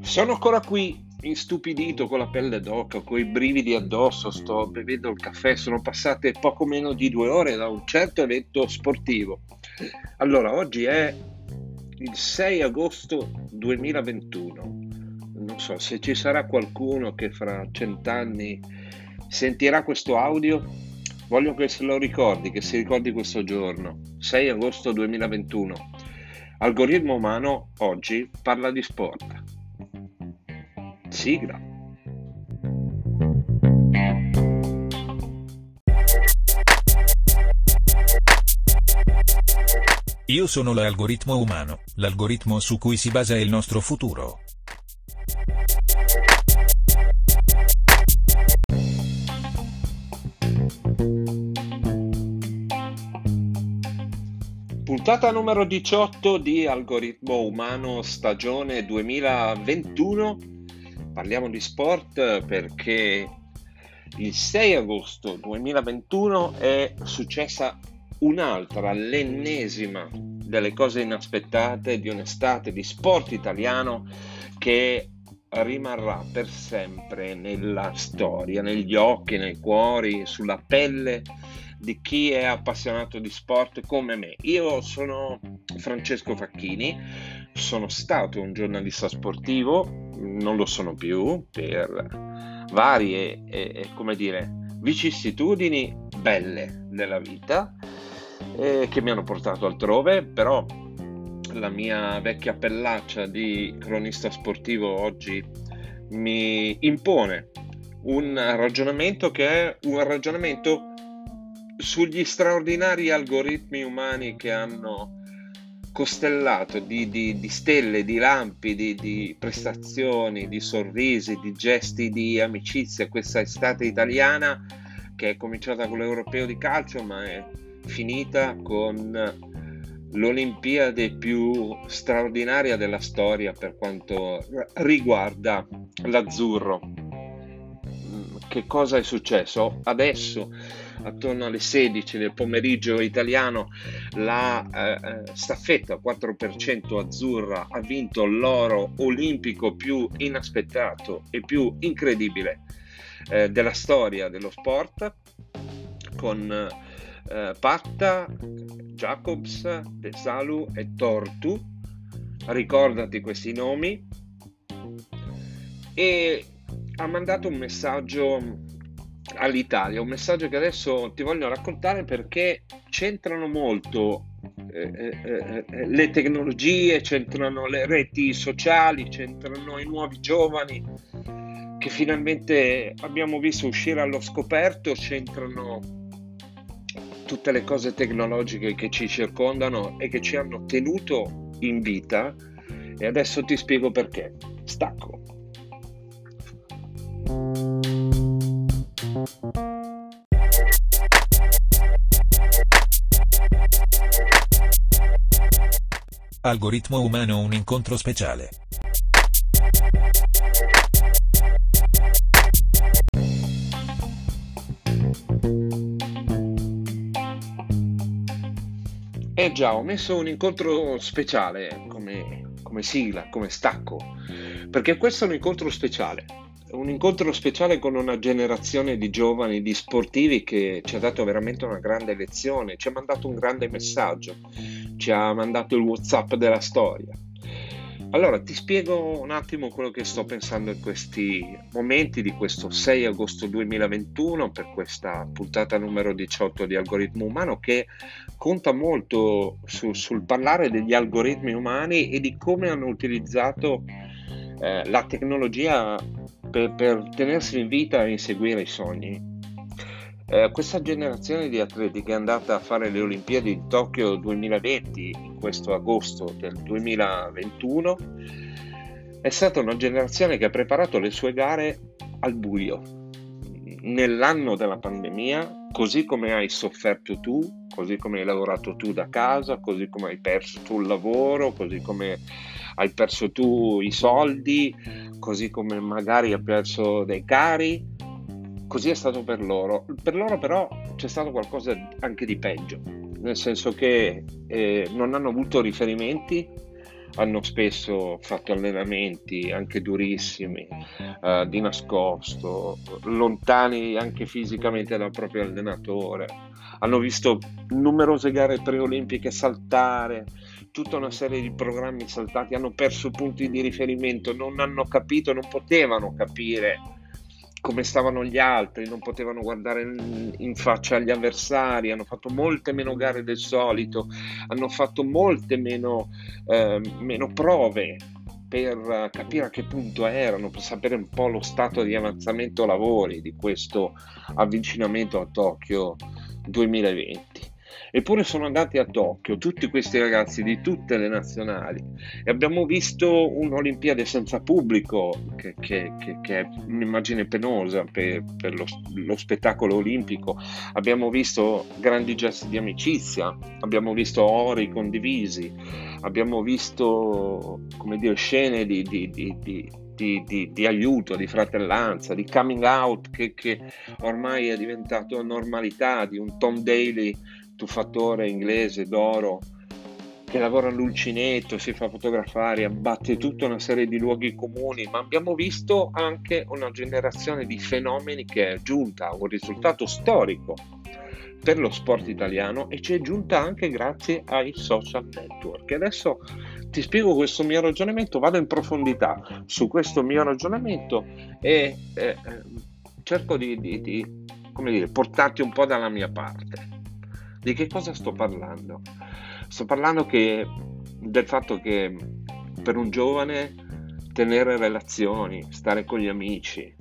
Sono ancora qui, istupidito con la pelle d'oca, con i brividi addosso, sto bevendo il caffè, sono passate poco meno di due ore da un certo evento sportivo. Allora, oggi è il 6 agosto 2021. Non so se ci sarà qualcuno che fra cent'anni sentirà questo audio. Voglio che se lo ricordi, che si ricordi questo giorno, 6 agosto 2021. Algoritmo umano oggi parla di sport. Sigla. Io sono l'algoritmo umano, l'algoritmo su cui si basa il nostro futuro. Puntata numero 18 di Algoritmo Umano stagione 2021 parliamo di sport perché il 6 agosto 2021 è successa un'altra, l'ennesima delle cose inaspettate di un'estate di sport italiano che rimarrà per sempre nella storia, negli occhi, nei cuori, sulla pelle di chi è appassionato di sport come me. Io sono Francesco Facchini, sono stato un giornalista sportivo, non lo sono più per varie, eh, come dire, vicissitudini belle della vita eh, che mi hanno portato altrove, però la mia vecchia pellaccia di cronista sportivo oggi mi impone un ragionamento che è un ragionamento sugli straordinari algoritmi umani che hanno costellato di, di, di stelle, di lampi, di, di, prestazioni, di sorrisi, di gesti di amicizia questa estate italiana che è cominciata con l'Europeo di calcio ma è finita con l'Olimpiade più straordinaria della storia per quanto riguarda l'azzurro. Che cosa è successo? Adesso attorno alle 16 del pomeriggio italiano la eh, eh staffetta 4% azzurra ha vinto l'oro olimpico più inaspettato e più incredibile eh, della storia dello sport con eh, Patta, Jacobs, Pesalu e Tortu. Ricordati questi nomi. E ha mandato un messaggio all'Italia, un messaggio che adesso ti voglio raccontare perché c'entrano molto eh, eh, eh, eh, le tecnologie, c'entrano le reti sociali, c'entrano i nuovi giovani che finalmente abbiamo visto uscire allo scoperto, c'entrano tutte le cose tecnologiche che ci circondano e che ci hanno tenuto in vita e adesso ti spiego perché. Stacco. Algoritmo umano un incontro speciale. Eh già, ho messo un incontro speciale come, come sigla, come stacco, perché questo è un incontro speciale un incontro speciale con una generazione di giovani, di sportivi che ci ha dato veramente una grande lezione, ci ha mandato un grande messaggio, ci ha mandato il WhatsApp della storia. Allora, ti spiego un attimo quello che sto pensando in questi momenti di questo 6 agosto 2021 per questa puntata numero 18 di Algoritmo Umano che conta molto su, sul parlare degli algoritmi umani e di come hanno utilizzato eh, la tecnologia per, per tenersi in vita e inseguire i sogni. Eh, questa generazione di atleti che è andata a fare le Olimpiadi di Tokyo 2020, in questo agosto del 2021, è stata una generazione che ha preparato le sue gare al buio, nell'anno della pandemia, così come hai sofferto tu, così come hai lavorato tu da casa, così come hai perso tu il lavoro, così come hai perso tu i soldi, così come magari hai perso dei cari, così è stato per loro. Per loro però c'è stato qualcosa anche di peggio. nel senso che eh, non hanno avuto riferimenti, hanno spesso fatto allenamenti anche durissimi, eh, di nascosto, lontani anche fisicamente dal proprio allenatore, hanno visto numerose gare preolimpiche saltare, tutta una serie di programmi saltati, hanno perso punti di riferimento, non hanno capito, non potevano capire come stavano gli altri, non potevano guardare in faccia agli avversari, hanno fatto molte meno gare del solito, hanno fatto molte meno, eh, meno prove per capire a che punto erano, per sapere un po' lo stato di avanzamento lavori di questo avvicinamento a Tokyo 2020. Eppure sono andati a Tokyo tutti questi ragazzi di tutte le nazionali e abbiamo visto un'Olimpiade senza pubblico, che, che, che, che è un'immagine penosa per, per lo, lo, spettacolo olimpico. Abbiamo visto grandi gesti di amicizia, abbiamo visto ori condivisi, abbiamo visto dire, scene di, di di, di, di, aiuto, di fratellanza, di coming out che, che, ormai è diventato normalità, di un Tom Daly tuffatore inglese d'oro che lavora all'ulcinetto, si fa fotografare, abbatte tutta una serie di luoghi comuni, ma abbiamo visto anche una generazione di fenomeni che è giunta a un risultato storico per lo sport italiano e ci è giunta anche grazie ai social network. Adesso ti spiego questo mio ragionamento, vado in profondità su questo mio ragionamento e eh, cerco di, di, di dire, portarti un po' dalla mia parte. Di che cosa sto parlando? Sto parlando che, del fatto che per un giovane tenere relazioni, stare con gli amici,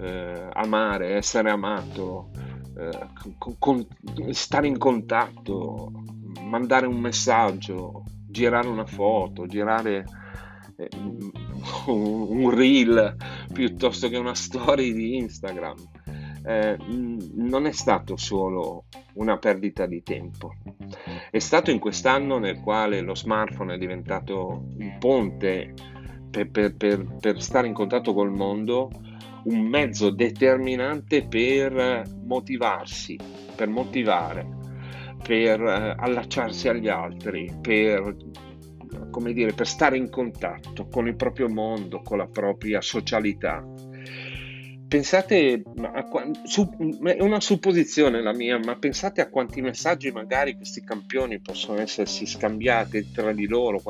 eh, amare, essere amato, eh, con, stare in contatto, mandare un messaggio, girare una foto, girare eh, un, un reel piuttosto che una story di Instagram eh, non è stato solo una perdita di tempo, è stato in quest'anno nel quale lo smartphone è diventato un ponte per, per, per, per stare in contatto col mondo, un mezzo determinante per motivarsi, per motivare, per eh, allacciarsi agli altri, per come dire, per stare in contatto con il proprio mondo, con la propria socialità pensate, a, su, è una supposizione la mia, ma pensate a quanti messaggi magari questi campioni possono essersi scambiati tra di loro,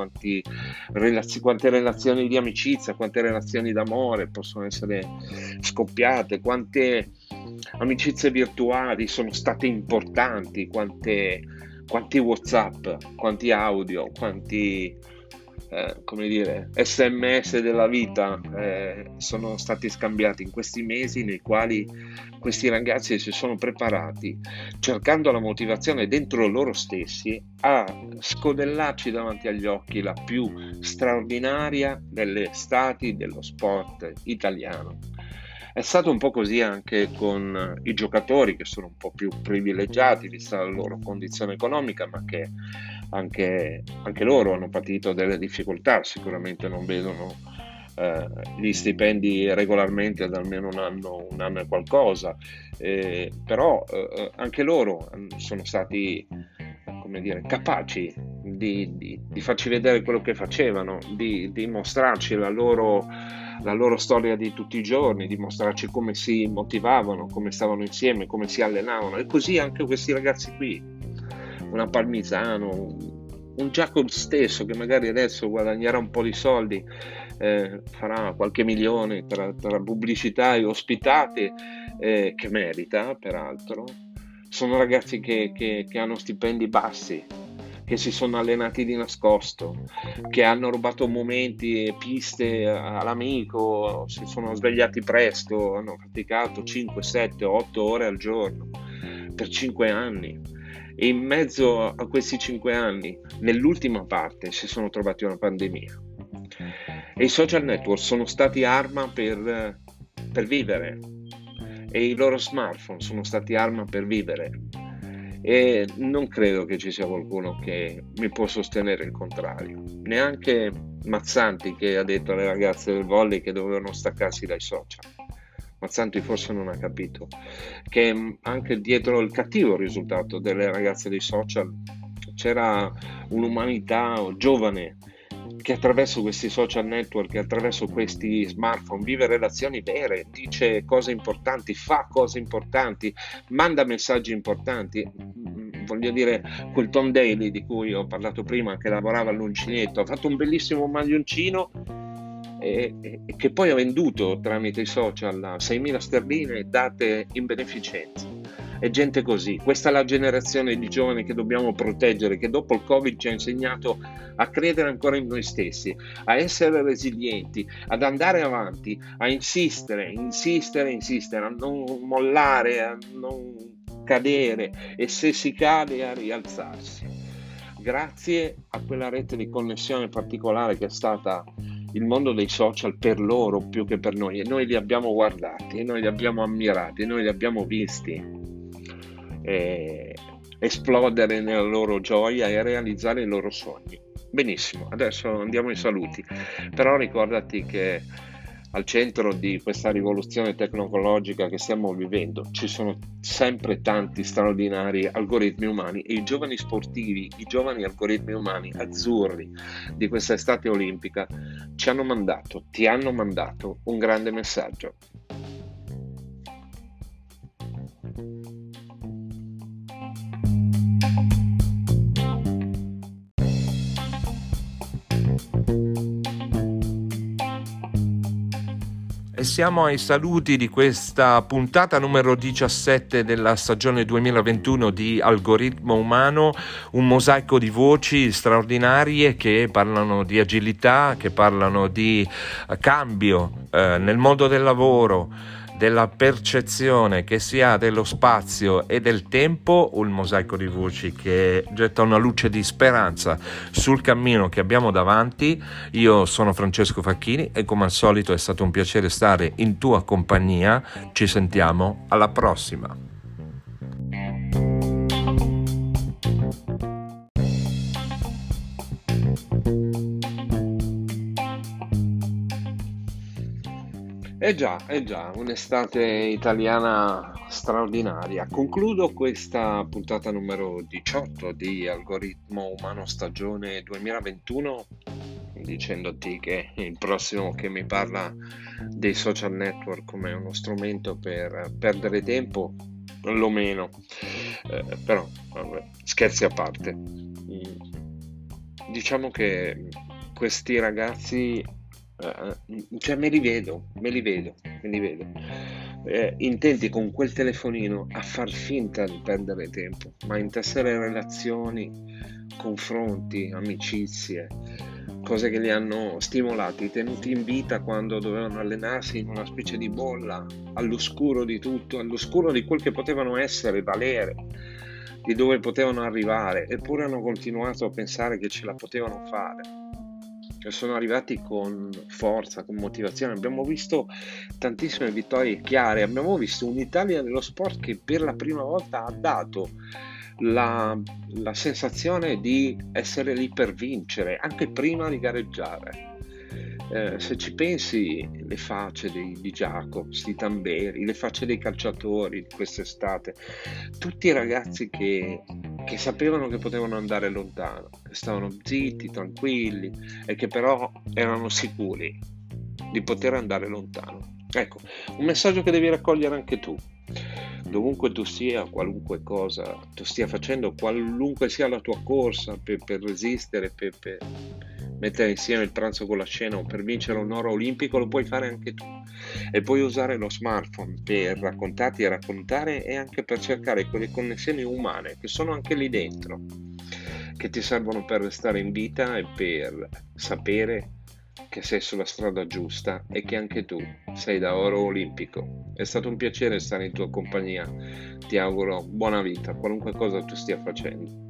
relaz- quante relazioni di amicizia, quante relazioni d'amore possono essere scoppiate, quante amicizie virtuali sono state importanti, quante, quanti WhatsApp, quanti audio, quanti eh, come dire, sms della vita eh, sono stati scambiati in questi mesi nei quali questi ragazzi si sono preparati cercando la motivazione dentro loro stessi a scodellarci davanti agli occhi la più straordinaria delle stati dello sport italiano. È stato un po' così anche con i giocatori che sono un po' più privilegiati vista la loro condizione economica, ma che anche, anche loro hanno patito delle difficoltà, sicuramente non vedono eh, gli stipendi regolarmente da almeno un anno, un anno e qualcosa, eh, però eh, anche loro sono stati come dire, capaci di, di, di, farci vedere quello che facevano, di, di mostrarci la loro, la loro, storia di tutti i giorni, di mostrarci come si motivavano, come stavano insieme, come si allenavano. E così anche questi ragazzi qui una Parmisano, un Jacob stesso che magari adesso guadagnerà un po' di soldi, eh, farà qualche milione tra, tra pubblicità e ospitate, eh, che merita peraltro. Sono ragazzi che, che, che hanno stipendi bassi, che si sono allenati di nascosto, che hanno rubato momenti e piste all'amico, si sono svegliati presto, hanno faticato 5, 7, 8 ore al giorno per 5 anni e in mezzo a questi cinque anni, nell'ultima parte, si sono trovati una pandemia. E i social network sono stati arma per, per vivere e i loro smartphone sono stati arma per vivere. E non credo che ci sia qualcuno che mi può sostenere il contrario. Neanche Mazzanti che ha detto alle ragazze del volley che dovevano staccarsi dai social. Mazzanti forse non ha capito che anche dietro il cattivo risultato delle ragazze dei social c'era un'umanità giovane che attraverso questi social network, attraverso questi smartphone vive relazioni vere, dice cose importanti, fa cose importanti, manda messaggi importanti. Mm, voglio dire, quel Tom Daly di cui ho parlato prima, che lavorava all'uncinetto, ha fatto un bellissimo maglioncino e, e, che poi ha venduto tramite i social a 6.000 sterline date in beneficenza è gente così. Questa è la generazione di giovani che dobbiamo proteggere, che dopo il Covid ci ha insegnato a credere ancora in noi stessi, a essere resilienti, ad andare avanti, a insistere, insistere, insistere, a non mollare, a non cadere e se si cade a rialzarsi. Grazie a quella rete di connessione particolare che è stata il mondo dei social per loro più che per noi e noi li abbiamo guardati, e noi li abbiamo ammirati, e noi li abbiamo visti eh, esplodere nella loro gioia e realizzare i loro sogni. Benissimo, adesso andiamo ai saluti, però ricordati che al centro di questa rivoluzione tecnologica che stiamo vivendo ci sono sempre tanti straordinari algoritmi umani e i giovani sportivi, i giovani algoritmi umani azzurri di questa estate olimpica ci hanno mandato, ti hanno mandato un grande messaggio. E siamo ai saluti di questa puntata numero 17 della stagione 2021 di Algoritmo Umano, un mosaico di voci straordinarie che parlano di agilità, che parlano di cambio eh, nel mondo del lavoro della percezione che si ha dello spazio e del tempo, un mosaico di voci che getta una luce di speranza sul cammino che abbiamo davanti. Io sono Francesco Facchini e come al solito è stato un piacere stare in tua compagnia. Ci sentiamo alla prossima. Eh già, eh già, un'estate italiana straordinaria. Concludo questa puntata numero 18 di Algoritmo Umano Stagione 2021 dicendoti che il prossimo che mi parla dei social network come uno strumento per perdere tempo lo meno. Eh, però, vabbè, scherzi a parte. Mm, diciamo che questi ragazzi eh, cioè me li vedo, me li vedo, me li vedo. Eh, intenti con quel telefonino a far finta di perdere tempo, ma intessere relazioni, confronti, amicizie, cose che li hanno stimolati, tenuti in vita quando dovevano allenarsi in una specie di bolla, all'oscuro di tutto, all'oscuro di quel che potevano essere, valere, di dove potevano arrivare, eppure hanno continuato a pensare che ce la potevano fare sono arrivati con forza, con motivazione. Abbiamo visto tantissime vittorie chiare, abbiamo visto un'Italia dello sport che per la prima volta ha dato la, la sensazione di essere lì per vincere, anche prima di gareggiare. Eh, se ci pensi, le facce dei, di Jacobs, di Tamberi, le facce dei calciatori di quest'estate, tutti i ragazzi che, che sapevano che potevano andare lontano, che stavano zitti, tranquilli e che però erano sicuri di poter andare lontano. Ecco, un messaggio che devi raccogliere anche tu. Dovunque tu sia, qualunque cosa tu stia facendo, qualunque sia la tua corsa per, per resistere, per, per mettere insieme il pranzo con la cena o per vincere un oro olimpico, lo puoi fare anche tu. E puoi usare lo smartphone per raccontarti e raccontare e anche per cercare quelle connessioni umane che sono anche lì dentro, che ti servono per restare in vita e per sapere che sei sulla strada giusta e che anche tu sei da oro olimpico. È stato un piacere stare in tua compagnia. Ti auguro buona vita, qualunque cosa tu stia facendo.